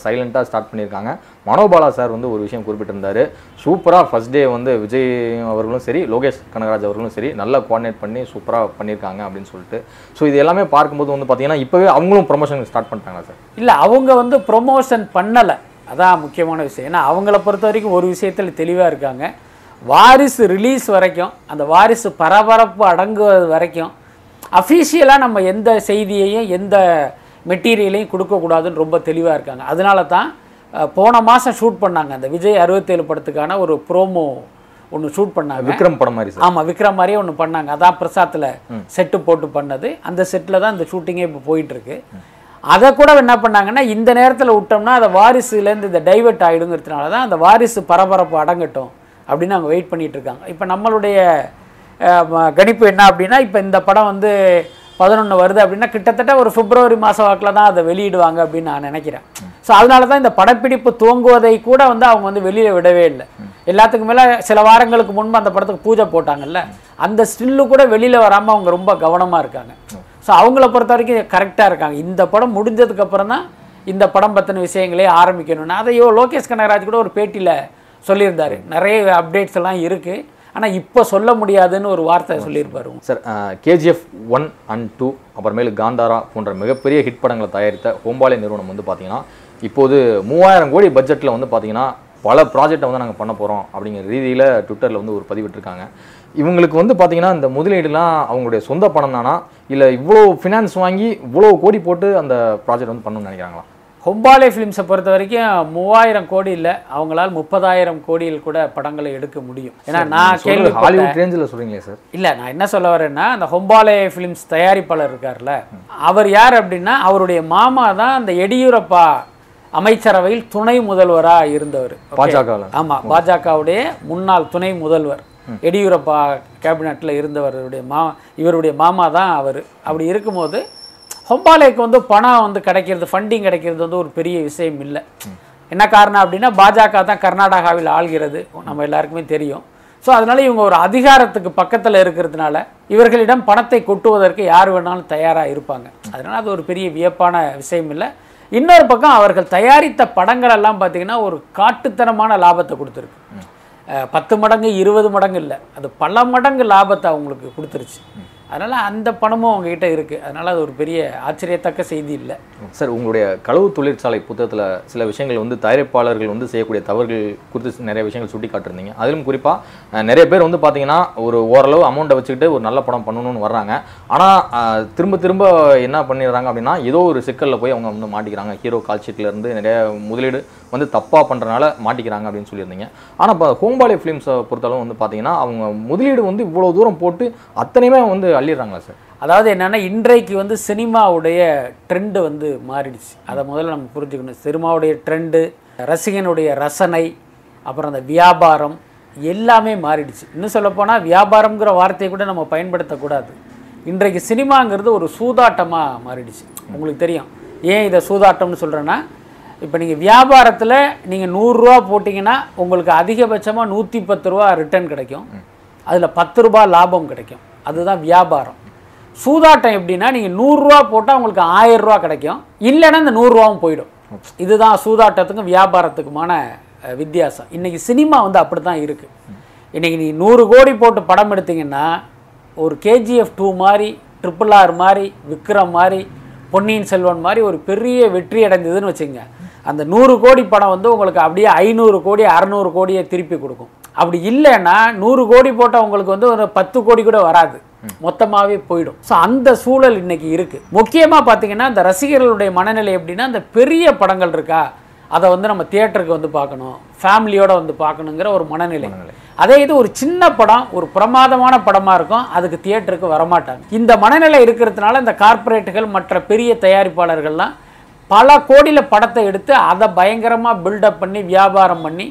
சைலண்ட்டாக ஸ்டார்ட் பண்ணியிருக்காங்க. மனோபாலா சார் வந்து ஒரு விஷயம் குறிப்பிட்டிருந்தாரு. சூப்பராக ஃபர்ஸ்ட் டே வந்து விஜய் அவர்களும் சரி லோகேஷ் கனகராஜ் அவர்களும் சரி நல்லா கோஆர்டினேட் பண்ணி சூப்பராக பண்ணியிருக்காங்க அப்படின்னு சொல்லிட்டு. ஸோ இது எல்லாமே பார்க்கும்போது வந்து பார்த்தீங்கன்னா இப்போவே அவங்களும் ப்ரொமோஷன் ஸ்டார்ட் பண்ணிட்டாங்க சார் இல்லை அவங்க வந்து ப்ரொமோஷன் பண்ணலை. அதான் முக்கியமான விஷயம். ஏன்னா அவங்கள பொறுத்த வரைக்கும் ஒரு விஷயத்தில் தெளிவாக இருக்காங்க. வாரிசு ரிலீஸ் வரைக்கும் அந்த வாரிசு பரபரப்பு அடங்குவது வரைக்கும் அஃபீஷியலாக நம்ம எந்த செய்தியையும் எந்த மெட்டீரியலையும் கொடுக்கக்கூடாதுன்னு ரொம்ப தெளிவாக இருக்காங்க. அதனால தான் போன மாதம் ஷூட் பண்ணாங்க. அந்த விஜய் அறுபத்தேழு படத்துக்கான ஒரு ப்ரோமோ ஒன்று ஷூட் பண்ணாங்க. விக்ரம் படம் மாதிரி ஆமாம் விக்ரம் மாதிரியே ஒன்று பண்ணாங்க. அதான் பிரசாத்தில் செட்டு போட்டு பண்ணது. அந்த செட்டில் தான் இந்த ஷூட்டிங்கே இப்போ போயிட்டுருக்கு அதை கூட என்ன பண்ணாங்கன்னா இந்த நேரத்தில் விட்டோம்னா அதை வாரிசுலேருந்து இந்த டைவர்ட் ஆகிடுங்கிறதுனால தான் அந்த வாரிசு பரபரப்பு அடங்கட்டும் அப்படின்னு அவங்க வெயிட் பண்ணிகிட்ருக்காங்க இருக்காங்க. இப்போ நம்மளுடைய கணிப்பு என்ன அப்படின்னா இப்போ இந்த படம் வந்து பதினொன்று வருது அப்படின்னா கிட்டத்தட்ட ஒரு பிப்ரவரி மாத வாக்கில் தான் அதை வெளியிடுவாங்க அப்படின்னு நான் நினைக்கிறேன். ஸோ அதனால தான் இந்த படப்பிடிப்பு துவங்குவதை கூட வந்து அவங்க வந்து வெளியில் விடவே இல்லை. எல்லாத்துக்கும் மேலே சில வாரங்களுக்கு முன்பு அந்த படத்துக்கு பூஜை போட்டாங்கல்ல அந்த ஸ்டில்லு கூட வெளியில் வராமல் அவங்க ரொம்ப கவனமாக இருக்காங்க. ஸோ அவங்கள பொறுத்த வரைக்கும் கரெக்டாக இருக்காங்க. இந்த படம் முடிஞ்சதுக்கப்புறம் தான் இந்த படம் பற்றின விஷயங்களே ஆரம்பிக்கணும்னு அதையோ லோகேஷ் கனகராஜ் கூட ஒரு பேட்டியில் சொல்லியிருந்தார். நிறைய அப்டேட்ஸ் எல்லாம் இருக்குது ஆனால் இப்போ சொல்ல முடியாதுன்னு ஒரு வார்த்தை சொல்லியிருப்பாரு. Sir KGF one and two அப்புறமேலு காந்தாரா போன்ற மிகப்பெரிய ஹிட் படங்களை தயாரித்த ஹோம்பாலே நிறுவனம் வந்து பார்த்தீங்கன்னா இப்போது மூவாயிரம் கோடி பட்ஜெட்டில் வந்து பார்த்தீங்கன்னா பல ப்ராஜெக்டை வந்து நாங்கள் பண்ண போகிறோம் அப்படிங்கிற ரீதியில் ட்விட்டரில் வந்து ஒரு பதிவிட்டிருக்காங்க. இவங்களுக்கு வந்து பார்த்தீங்கன்னா இந்த முதலீடுலாம் அவங்களுடைய சொந்த பணம் தானா? இல்லை இவ்வளோ ஃபினான்ஸ் வாங்கி இவ்வளோ கோடி போட்டு அந்த ப்ராஜெக்ட் வந்து பண்ணணும்னு நினைக்கிறாங்களா? ஹொம்பாலே ஃபிலிம்ஸை பொறுத்த வரைக்கும் மூவாயிரம் கோடி இல்லை அவங்களால் முப்பதாயிரம் கோடியில் கூட படங்களை எடுக்க முடியும். ஏன்னா நான் கேள்வி ஹாலிவுட் ரேஞ்சில் சொல்கிறீங்களே சார். இல்லை நான் என்ன சொல்ல வரேன்னா அந்த ஹொம்பாலே ஃபிலிம்ஸ் தயாரிப்பாளர் இருக்கார்ல அவர் யார் அப்படின்னா அவருடைய மாமா தான் அந்த எடியூரப்பா அமைச்சரவையில் துணை முதல்வராக இருந்தவர். பாஜகவில். ஆமா பாஜகவுடைய முன்னாள் துணை முதல்வர். எடியூரப்பா கேபினட்டில் இருந்தவருடைய மா இவருடைய மாமா தான் அவர். அப்படி இருக்கும்போது ஹொம்பாலேக்கு வந்து பணம் வந்து கிடைக்கிறது ஃபண்டிங் கிடைக்கிறது வந்து ஒரு பெரிய விஷயம் இல்லை. என்ன காரணம் அப்படின்னா பாஜக தான் கர்நாடகாவில் ஆள்கிறது. நம்ம எல்லாருக்குமே தெரியும். ஸோ அதனால இவங்க ஒரு அதிகாரத்துக்கு பக்கத்தில் இருக்கிறதுனால இவர்களிடம் பணத்தை கொட்டுவதற்கு யார் வேணாலும் தயாராக இருப்பாங்க. அதனால அது ஒரு பெரிய வியப்பான விஷயம் இல்லை. இன்னொரு பக்கம் அவர்கள் தயாரித்த படங்கள் எல்லாம் பார்த்தீங்கன்னா ஒரு காட்டுத்தனமான லாபத்தை கொடுத்துருக்கு. பத்து மடங்கு இருபது மடங்கு இல்லை. அது பல மடங்கு லாபத்தை அவங்களுக்கு கொடுத்துருச்சு. அதனால் அந்த பணமும் அவங்ககிட்ட இருக்குது அதனால் அது ஒரு பெரிய ஆச்சரியத்தக்க செய்தி இல்லை. சார் உங்களுடைய களவு தொழிற்சாலை புத்தகத்தில் சில விஷயங்கள் வந்து தயாரிப்பாளர்கள் வந்து செய்யக்கூடிய தவறுகள் குறித்து நிறைய விஷயங்கள் சுட்டி காட்டிருந்தீங்க அதிலும் குறிப்பாக நிறைய பேர் வந்து பார்த்தீங்கன்னா ஒரு ஓரளவு அமௌண்ட்டை வச்சுக்கிட்டு ஒரு நல்ல படம் பண்ணணும்னு வர்றாங்க. ஆனால் திரும்ப திரும்ப என்ன பண்ணிடுறாங்க அப்படின்னா ஏதோ ஒரு சிக்கலில் போய் அவங்க வந்து மாட்டிக்கிறாங்க. ஹீரோ கால்ஷீட்லேருந்து நிறைய முதலீடு வந்து தப்பாக பண்ணுறனால மாட்டிக்கிறாங்க அப்படின்னு சொல்லியிருந்தீங்க. ஆனால் இப்போ ஹோம்பாலே ஃபிலிம்ஸை பொறுத்தளவு வந்து பார்த்தீங்கன்னா அவங்க முதலீடு வந்து இவ்வளோ தூரம் போட்டு அத்தனையுமே வந்து அள்ளிடுறாங்களா சார்? அதாவது என்னென்னா இன்றைக்கு வந்து சினிமாவுடைய ட்ரெண்டு வந்து மாறிடுச்சு. அதை முதல்ல நம்ம புரிஞ்சுக்கணும். சினிமாவுடைய ட்ரெண்டு ரசிகனுடைய ரசனை அப்புறம் அந்த வியாபாரம் எல்லாமே மாறிடுச்சு. இன்னும் சொல்லப்போனால் வியாபாரம்ங்கிற வார்த்தையை கூட நம்ம பயன்படுத்தக்கூடாது. இன்றைக்கு சினிமாங்கிறது ஒரு சூதாட்டமாக மாறிடுச்சு. உங்களுக்கு தெரியும். ஏன் இதை சூதாட்டம்னு சொல்கிறேன்னா இப்போ நீங்கள் வியாபாரத்தில் நீங்கள் நூறுரூவா போட்டிங்கன்னா உங்களுக்கு அதிகபட்சமாக நூற்றி பத்து ரூபா ரிட்டர்ன் கிடைக்கும். அதில் பத்து ரூபா லாபம் கிடைக்கும். அதுதான் வியாபாரம். சூதாட்டம் எப்படின்னா நீங்கள் நூறுரூவா போட்டால் உங்களுக்கு ஆயிரம் ரூபா கிடைக்கும். இல்லைன்னா இந்த நூறுரூவாவும் போயிடும். இதுதான் சூதாட்டத்துக்கும் வியாபாரத்துக்குமான வித்தியாசம். இன்றைக்கி சினிமா வந்து அப்படி தான் இருக்குது இன்றைக்கி நீ நூறு கோடி போட்டு படம் எடுத்தீங்கன்னா ஒரு கேஜிஎஃப் டூ மாதிரி ட்ரிபிள் ஆர் மாதிரி விக்ரம் மாதிரி பொன்னியின் செல்வன் மாதிரி ஒரு பெரிய வெற்றி அடைந்ததுன்னு வச்சுங்க அந்த நூறு கோடி படம் வந்து உங்களுக்கு அப்படியே ஐநூறு கோடி அறநூறு கோடியை திருப்பி கொடுக்கும். அப்படி இல்லைன்னா நூறு கோடி போட்டால் உங்களுக்கு வந்து ஒரு பத்து கோடி கூட வராது. மொத்தமாகவே போயிடும். ஸோ அந்த சூழல் இன்னைக்கு இருக்கு. முக்கியமாக பார்த்தீங்கன்னா இந்த ரசிகர்களுடைய மனநிலை எப்படின்னா அந்த பெரிய படங்கள் இருக்கா அதை வந்து நம்ம தியேட்டருக்கு வந்து பார்க்கணும். ஃபேமிலியோட வந்து பார்க்கணுங்கிற ஒரு மனநிலை. அதே இது ஒரு சின்ன படம் ஒரு பிரமாதமான படமா இருக்கும் அதுக்கு தியேட்டருக்கு வரமாட்டாங்க. இந்த மனநிலை இருக்கிறதுனால இந்த கார்ப்பரேட்டுகள் மற்ற பெரிய தயாரிப்பாளர்கள்லாம் பல கோடியில் படத்தை எடுத்து அதை பயங்கரமாக பில்டப் பண்ணி வியாபாரம் பண்ணி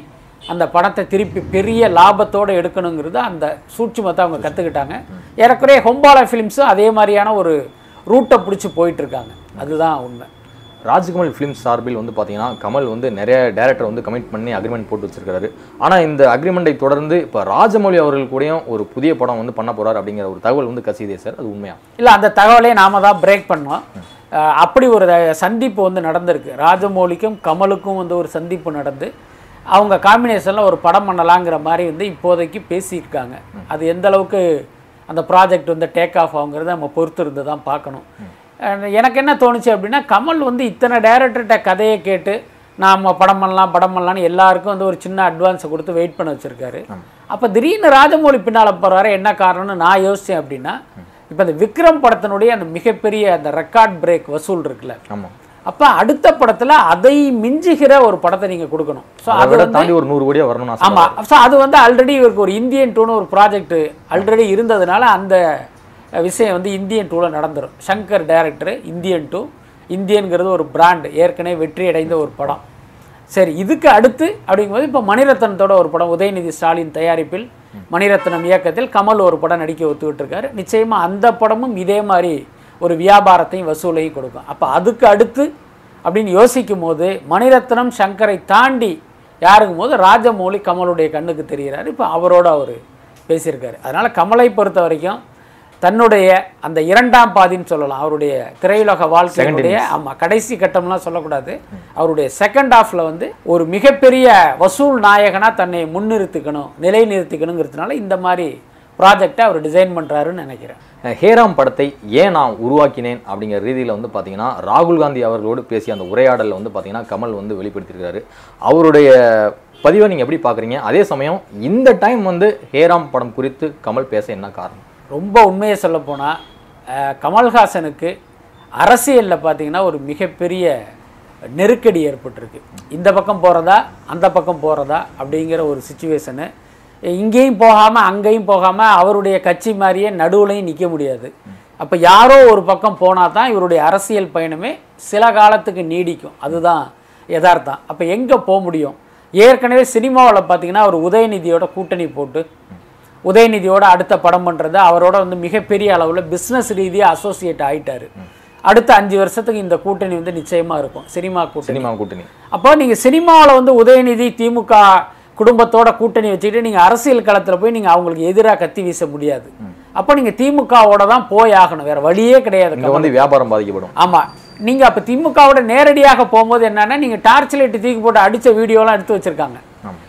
அந்த படத்தை திருப்பி பெரிய லாபத்தோடு எடுக்கணுங்கிறது அந்த சூட்சுமத்தை அவங்க கற்றுக்கிட்டாங்க ஏறக்குறைய ஹொம்பாலா ஃபிலிம்ஸும் அதே மாதிரியான ஒரு ரூட்டை பிடிச்சி போயிட்டு இருக்காங்க அதுதான் உண்மை. ராஜ்கமல் ஃபிலிம்ஸ் சார்பில் வந்து பார்த்தீங்கன்னா கமல் வந்து நிறைய டேரக்டர் வந்து கமிட் பண்ணி அக்ரிமெண்ட் போட்டு வச்சிருக்காரு. ஆனால் இந்த அக்ரிமெண்ட்டை தொடர்ந்து இப்போ ராஜமௌழி அவர்கள் கூடயும் ஒரு புதிய படம் வந்து பண்ண போறார் அப்படிங்கிற ஒரு தகவல் வந்து கசிதே சார். அது உண்மையா? இல்லை அந்த தகவலை நாம தான் பிரேக் பண்ணோம் அப்படி ஒரு சந்திப்பு வந்து நடந்திருக்கு. ராஜமௌலிக்கும் கமலுக்கும் வந்து ஒரு சந்திப்பு நடந்து அவங்க காம்பினேஷனில் ஒரு படம் பண்ணலாங்கிற மாதிரி வந்து இப்போதைக்கு பேசியிருக்காங்க. அது எந்த அளவுக்கு அந்த ப்ராஜெக்ட் வந்து டேக் ஆஃப் ஆகுங்கிறத நம்ம பொறுத்து இருந்து தான் பார்க்கணும். எனக்கு என்ன தோணுச்சு அப்படின்னா கமல் வந்து இத்தனை டேரக்டர்கிட்ட கதையை கேட்டு நாம் படம் பண்ணலாம் படம் பண்ணலாம்னு எல்லாருக்கும் வந்து ஒரு சின்ன அட்வான்ஸை கொடுத்து வெயிட் பண்ண வச்சுருக்காரு. அப்போ திடீர்னு ராஜமௌழி பின்னால் போகிறாரு என்ன காரணம்னு நான் யோசித்தேன் அப்படின்னா இப்போ இந்த விக்ரம் படத்தினுடைய அந்த மிகப்பெரிய அந்த ரெக்கார்ட் பிரேக் வசூல் இருக்குல்ல. ஆமாம் அப்போ அடுத்த படத்தில் அதை மிஞ்சுகிற ஒரு படத்தை நீங்கள் கொடுக்கணும். ஸோ அதை தாண்டி ஒரு நூறு கோடியா வரணும்னு ஆசை ஆமாம் ஸோ அது வந்து ஆல்ரெடி இவருக்கு ஒரு இந்தியன் டூன்னு ஒரு ப்ராஜெக்ட் ஆல்ரெடி இருந்ததுனால அந்த விஷயம் வந்து இந்தியன் டூவில் நடந்துரும். சங்கர் டைரக்டர் இந்தியன் டூ இந்தியன்கிறது ஒரு பிராண்ட் ஏற்கனவே வெற்றி அடைந்த ஒரு படம். சரி இதுக்கு அடுத்து அப்படிங்கும்போது இப்போ மணிரத்னத்தோட ஒரு படம் உதயநிதி ஸ்டாலின் தயாரிப்பில் மணிரத்னம் இயக்கத்தில் கமல் ஒரு படம் நடிக்க ஒத்துக்கிட்டு இருக்காரு நிச்சயமாக அந்த படமும் இதே மாதிரி ஒரு வியாபாரத்தையும் வசூலையும் கொடுக்கும். அப்போ அதுக்கு அடுத்து அப்படின்னு யோசிக்கும் போது மணிரத்னம் சங்கரை தாண்டி யாருக்கும் போது ராஜமௌலி கமலுடைய கண்ணுக்கு தெரிகிறார். இப்போ அவரோட அவர் பேசியிருக்காரு. அதனால் கமலை பொறுத்த வரைக்கும் தன்னுடைய அந்த இரண்டாம் பாதின்னு சொல்லலாம். அவருடைய திரையுலக வாழ்க்கையினுடைய ஆமாம் கடைசி கட்டம்லாம் சொல்லக்கூடாது. அவருடைய செகண்ட் ஹாஃப்ல வந்து ஒரு மிகப்பெரிய வசூல் நாயகனாக தன்னை முன்னிறுத்திக்கணும் நிலைநிறுத்திக்கணுங்கிறதுனால இந்த மாதிரி ப்ராஜெக்டை அவர் டிசைன் பண்ணுறாருன்னு நினைக்கிறேன். ஹேராம் படத்தை ஏன் நான் உருவாக்கினேன் அப்படிங்கிற ரீதியில் வந்து பார்த்தீங்கன்னா ராகுல் காந்தி அவர்களோடு பேசிய அந்த உரையாடலில் வந்து பார்த்தீங்கன்னா கமல் வந்து வெளிப்படுத்தியிருக்காரு. அவருடைய பதிவை நீங்கள் எப்படி பார்க்குறீங்க அதே சமயம் இந்த டைம் வந்து ஹேராம் படம் குறித்து கமல் பேச என்ன காரணம்? ரொம்ப உண்மையை சொல்லப்போனால் கமல்ஹாசனுக்கு அரசியலில் பார்த்தீங்கன்னா ஒரு மிகப்பெரிய நெருக்கடி ஏற்பட்டிருக்கு. இந்த பக்கம் போகிறதா அந்த பக்கம் போகிறதா அப்படிங்கிற ஒரு சுச்சுவேஷனு இங்கேயும் போகாமல் அங்கேயும் போகாமல் அவருடைய கட்சி மாதிரியே நடுவுலையும் நிற்க முடியாது. அப்போ யாரோ ஒரு பக்கம் போனால் தான் இவருடைய அரசியல் பயணமே சில காலத்துக்கு நீடிக்கும். அதுதான் யதார்த்தம். அப்போ எங்கே போக முடியும்? ஏற்கனவே சினிமாவில் பார்த்தீங்கன்னா அவர் உதயநிதியோட கூட்டணி போட்டு உதயநிதியோட அடுத்த படம் பண்ணுறது அவரோட வந்து மிகப்பெரிய அளவில் பிஸ்னஸ் ரீதியாக அசோசியேட் ஆயிட்டாரு. அடுத்த அஞ்சு வருஷத்துக்கு இந்த கூட்டணி வந்து நிச்சயமா இருக்கும். சினிமா கூட்டணி. சினிமா கூட்டணி. அப்போ நீங்க சினிமாவில் வந்து உதயநிதி திமுக குடும்பத்தோட கூட்டணி வச்சுக்கிட்டு நீங்க அரசியல் களத்துல போய் நீங்க அவங்களுக்கு எதிராக கத்தி வீச முடியாது. அப்போ நீங்க திமுகவோட தான் போய் ஆகணும். வேற வழியே கிடையாது. வந்து வியாபாரம் பாதிக்கப்படும். ஆமா. நீங்க அப்ப திமுகவோட நேரடியாக போகும்போது என்னன்னா நீங்க டார்ச் லைட் தூக்கி போட்டு அடிச்ச வீடியோலாம் எடுத்து வச்சிருக்காங்க.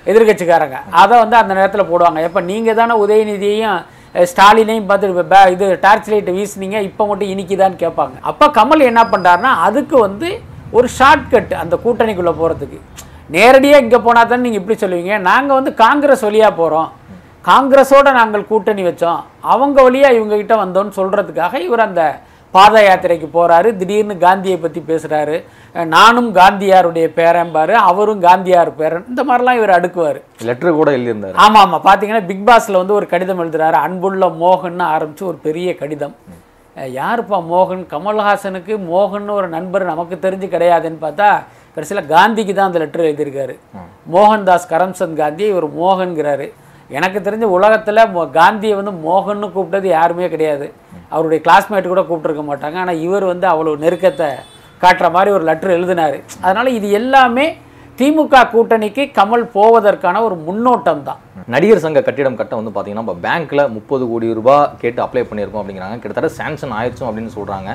எதிர்க்கட்சிக்காரங்க அதை வந்து அந்த நேரத்தில் போடுவாங்க. எப்போ நீங்கள் தானே உதயநிதியையும் ஸ்டாலினையும் பார்த்துட்டு இது டார்ச் லைட் வீசுனீங்க இப்போ மட்டும் இனிக்குதான்னு கேட்பாங்க. அப்போ கமல் என்ன பண்ணுறாருன்னா அதுக்கு வந்து ஒரு ஷார்ட்கட் அந்த கூட்டணிக்குள்ளே போகிறதுக்கு நேரடியாக இங்கே போனால் தானே நீங்கள் இப்படி சொல்லுவீங்க. நாங்கள் வந்து காங்கிரஸ் வழியாக போகிறோம் காங்கிரஸோடு நாங்கள் கூட்டணி வச்சோம். அவங்க வழியாக இவங்ககிட்ட வந்தோன்னு வந்தோம்னு இவர் அந்த பாத யாத்திரைக்கு போறாரு. திடீர்னு காந்தியை பேசுறாரு. அஹ் நானும் காந்தியாருடைய பேரன்பாரு அவரும் காந்தியார் பேரன் இந்த மாதிரிலாம் இவர் அடுக்குவார். லெட்டர் கூட எழுதியிருந்தார். ஆமா ஆமா பாத்தீங்கன்னா பிக் பாஸ்ல வந்து ஒரு கடிதம் எழுதுறாரு. அன்புள்ள மோகன் ஆரம்பிச்சு ஒரு பெரிய கடிதம். யாருப்பா மோகன்? கமல்ஹாசனுக்கு மோகன் ஒரு நண்பர் நமக்கு தெரிஞ்சு கிடையாதுன்னு பார்த்தா கடைசியில் காந்திக்கு தான் அந்த லெட்டர் எழுதியிருக்காரு. மோகன்தாஸ் கரம்சந்த் காந்தி இவர் மோகன்கிறாரு. எனக்கு தெரிஞ்ச உலகத்தில் காந்தியை வந்து மோகன்னு கூப்பிட்டது யாருமே கிடையாது. அவருடைய கிளாஸ்மேட் கூட கூப்பிட்டுருக்க மாட்டாங்க. ஆனால் இவர் வந்து அவ்வளோ நெருக்கத்தை காட்டுற மாதிரி ஒரு லெட்டர் எழுதினார். அதனால் இது எல்லாமே திமுக கூட்டணிக்கு கமல் போவதற்கான ஒரு முன்னோட்டம் தான். நடிகர் சங்க கட்டிடம் கட்ட வந்து பார்த்தீங்கன்னா இப்போ பேங்க்கில் முப்பது கோடி ரூபாய் கேட்டு அப்ளை பண்ணியிருக்கோம் அப்படிங்கிறாங்க. கிட்டத்தட்ட சாங்ஷன் ஆயிடுச்சும் அப்படின்னு சொல்கிறாங்க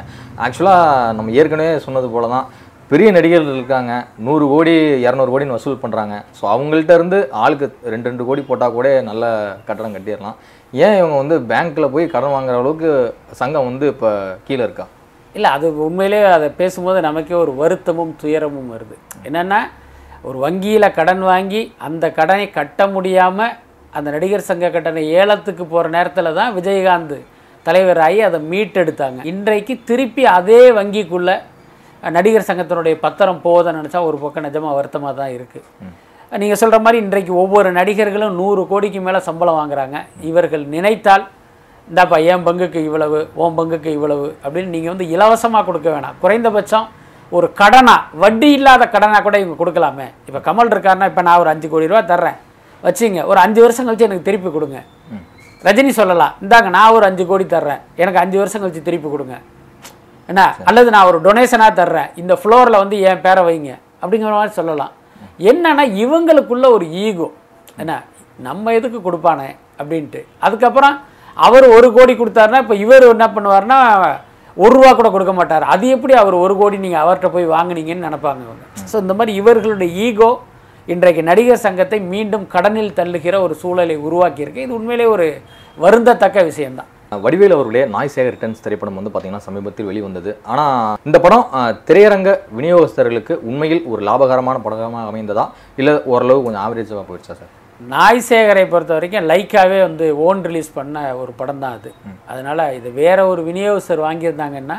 ஆக்சுவலாக நம்ம ஏற்கனவே சொன்னது போல தான் பெரிய நடிகர்கள் இருக்காங்க. நூறு கோடி இரநூறு கோடின்னு வசூல் பண்ணுறாங்க ஸோ அவங்கள்ட்ட இருந்து ஆளுக்கு ரெண்டு ரெண்டு கோடி போட்டால் கூட நல்ல கட்டணம் கட்டிடலாம். ஏன் இவங்க வந்து பேங்க்கில் போய் கடன் வாங்குற அளவுக்கு சங்கம் வந்து இப்போ கீழே இருக்கா? இல்லை அது உண்மையிலே அதை பேசும்போது நமக்கே ஒரு வருத்தமும் துயரமும் வருது. என்னென்னா ஒரு வங்கியில் கடன் வாங்கி அந்த கடனை கட்ட முடியாமல் அந்த நடிகர் சங்க கட்டணை ஏலத்துக்கு போகிற நேரத்தில் தான் விஜயகாந்த் தலைவராகி அதை மீட்டெடுத்தாங்க. இன்றைக்கு திருப்பி அதே வங்கிக்குள்ளே நடிகர் சங்கத்தினுடைய பத்திரம் போகுதுன்னு நினச்சா ஒரு பக்கம் நிஜமாக வருத்தமாக தான் இருக்குது நீங்கள் சொல்கிற மாதிரி இன்றைக்கு ஒவ்வொரு நடிகர்களும் நூறு கோடிக்கு மேலே சம்பளம் வாங்குறாங்க. இவர்கள் நினைத்தால் இந்தாப்பா என் பங்குக்கு இவ்வளவு? உன் பங்குக்கு இவ்வளவு? அப்படின்னு நீங்கள் வந்து இலவசமாக கொடுக்க வேணாம். குறைந்தபட்சம் ஒரு கடனா வட்டி இல்லாத கடனா கூட இவங்க கொடுக்கலாமே. இப்போ கமல் இருக்காருன்னா இப்போ நான் ஒரு அஞ்சு கோடி ரூபா தர்றேன். வச்சுங்க ஒரு அஞ்சு வருஷம் கழிச்சு எனக்கு திருப்பி கொடுங்க. ரஜினி சொல்லலாம் இந்தாங்க நான் ஒரு அஞ்சு கோடி தர்றேன். எனக்கு அஞ்சு வருஷம் கழிச்சு திருப்பி கொடுங்க. என்ன? அல்லது நான் ஒரு டொனேஷனாக தர்றேன். இந்த ஃப்ளோரில் வந்து என் பேரை வைங்க. அப்படிங்கிற மாதிரி சொல்லலாம். என்னன்னா இவங்களுக்குள்ள ஒரு ஈகோ என்ன? நம்ம எதுக்கு கொடுப்பானே? அப்படின்ட்டு. அதுக்கப்புறம் அவர் ஒரு கோடி கொடுத்தாருன்னா இப்போ இவர் என்ன பண்ணுவார்னா ஒரு ரூபா கூட கொடுக்க மாட்டார். அது எப்படி அவர் ஒரு கோடி நீங்கள் அவர்கிட்ட போய் வாங்குனீங்கன்னு நினைப்பாங்க இவங்க. ஸோ இந்த மாதிரி இவர்களுடைய ஈகோ இன்றைக்கு நடிகர் சங்கத்தை மீண்டும் கடனில் தள்ளுகிற ஒரு சூழலை உருவாக்கியிருக்கு. இது உண்மையிலே ஒரு வருந்தத்தக்க விஷயம்தான். வடிவேல் அவர்களுடைய நாய் சேகர் ரிட்டர்ன்ஸ் திரைப்படம் வந்து பார்த்தீங்கன்னா சமீபத்தில் வெளிவந்தது. ஆனால் இந்த படம் திரையரங்க விநியோகஸ்தர்களுக்கு உண்மையில் ஒரு லாபகரமான படமாக அமைந்ததா? இல்லை ஓரளவு கொஞ்சம் ஆவரேஜாக போயிடுச்சா சார் நாய் சேகரை பொறுத்த வரைக்கும் லைக்காவே வந்து ஓன் ரிலீஸ் பண்ண ஒரு படம் தான் அது அதனால் இது வேற ஒரு விநியோகஸ்தர் வாங்கியிருந்தாங்கன்னா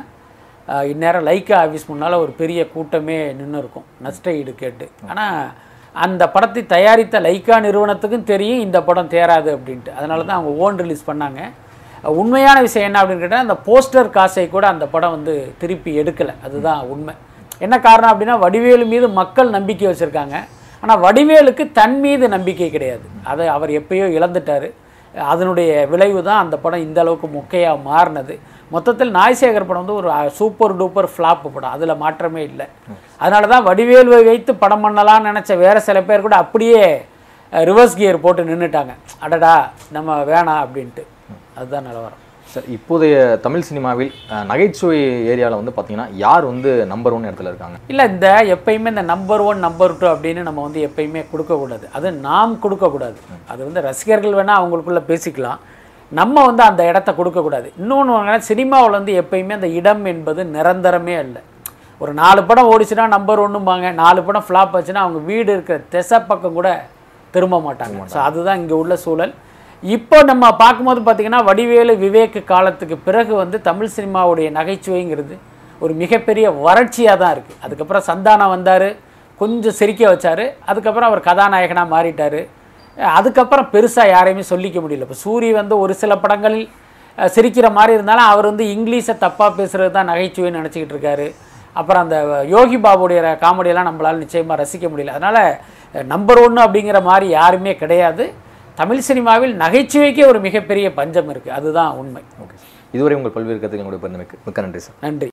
இந்நேரம் லைக்கா ஆஃபீஸ் முன்னால் ஒரு பெரிய கூட்டமே நின்று இருக்கும் நஷ்ட ஈடு கேட்டு. ஆனால் அந்த படத்தை தயாரித்த லைக்கா நிறுவனத்துக்கும் தெரியும் இந்த படம் தேராது அப்படின்ட்டு. அதனால தான் அவங்க ஓன் ரிலீஸ் பண்ணாங்க. உண்மையான விஷயம் என்ன அப்படின்னு கேட்டால் அந்த போஸ்டர் காசை கூட அந்த படம் வந்து திருப்பி எடுக்கலை. அதுதான் உண்மை. என்ன காரணம் அப்படின்னா வடிவேலு மீது மக்கள் நம்பிக்கை வச்சுருக்காங்க. ஆனால் வடிவேலுக்கு தன் மீது நம்பிக்கை கிடையாது. அதை அவர் எப்பயோ இழந்துட்டார். அதனுடைய விளைவு தான் அந்த படம் இந்த அளவுக்கு முக்கையாக மாறினது. மொத்தத்தில் நாய்சேகர் படம் வந்து ஒரு சூப்பர் டூப்பர் ஃப்ளாப் படம். அதில் மாற்றமே இல்லை. அதனால தான் வடிவேலுவை வைத்து படம் பண்ணலாம்னு நினச்ச வேறு சில பேர் கூட அப்படியே ரிவர்ஸ் கியர் போட்டு நின்றுட்டாங்க அடடா நம்ம வேணாம் அப்படின்ட்டு. அதுதான் நிலவரம் சார் இப்போதைய தமிழ் சினிமாவில் நகைச்சுவை ஏரியாவில் வந்து பார்த்தீங்கன்னா யார் வந்து நம்பர் ஒன் இடத்துல இருக்காங்க? இல்லை இந்த எப்பயுமே இந்த நம்பர் ஒன் நம்பர் டூ அப்படின்னு நம்ம வந்து எப்பயுமே கொடுக்கக்கூடாது அது நாம் கொடுக்கக்கூடாது அது வந்து ரசிகர்கள் வேணால் அவங்களுக்குள்ள பேசிக்கலாம். நம்ம வந்து அந்த இடத்த கொடுக்கக்கூடாது இன்னொன்று சினிமாவில் வந்து எப்பயுமே அந்த இடம் என்பது நிரந்தரமே அல்ல. ஒரு நாலு படம் ஓடிச்சுன்னா நம்பர் ஒன்றும்பாங்க நாலு படம் ஃப்ளாப் ஆச்சுன்னா அவங்க வீடு இருக்கிற திசை பக்கம் கூட திரும்ப மாட்டாங்க. ஸோ அதுதான் இங்கே உள்ள சூழல். இப்போ நம்ம பார்க்கும்போது பார்த்திங்கன்னா வடிவேலு விவேக் காலத்துக்கு பிறகு வந்து தமிழ் சினிமாவுடைய நகைச்சுவைங்கிறது ஒரு மிகப்பெரிய வறட்சியாக தான் இருக்குது அதுக்கப்புறம் சந்தானம் வந்தார் கொஞ்சம் சிரிக்க வச்சார் அதுக்கப்புறம் அவர் கதாநாயகனாக மாறிட்டார். அதுக்கப்புறம் பெருசாக யாரையுமே சொல்லிக்க முடியல. இப்போ சூரி வந்து ஒரு சில படங்களில் சிரிக்கிற மாதிரி இருந்தாலும் அவர் வந்து இங்கிலீஷை தப்பாக பேசுகிறது தான் நகைச்சுவைன்னு நினச்சிக்கிட்டு இருக்காரு. அப்புறம் அந்த யோகி பாபுடைய காமெடியெல்லாம் நம்மளால் நிச்சயமாக ரசிக்க முடியல. அதனால் நம்பர் ஒன்று அப்படிங்கிற மாதிரி யாருமே கிடையாது. தமிழ் சினிமாவில் நகைச்சுவைக்கே ஒரு மிகப்பெரிய பஞ்சம் இருக்குது அதுதான் உண்மை. ஓகே. இதுவரை உங்கள் பல்வேறு கருத்துக்களுடைய பெருமைக்கு மிக்க நன்றி சார். நன்றி.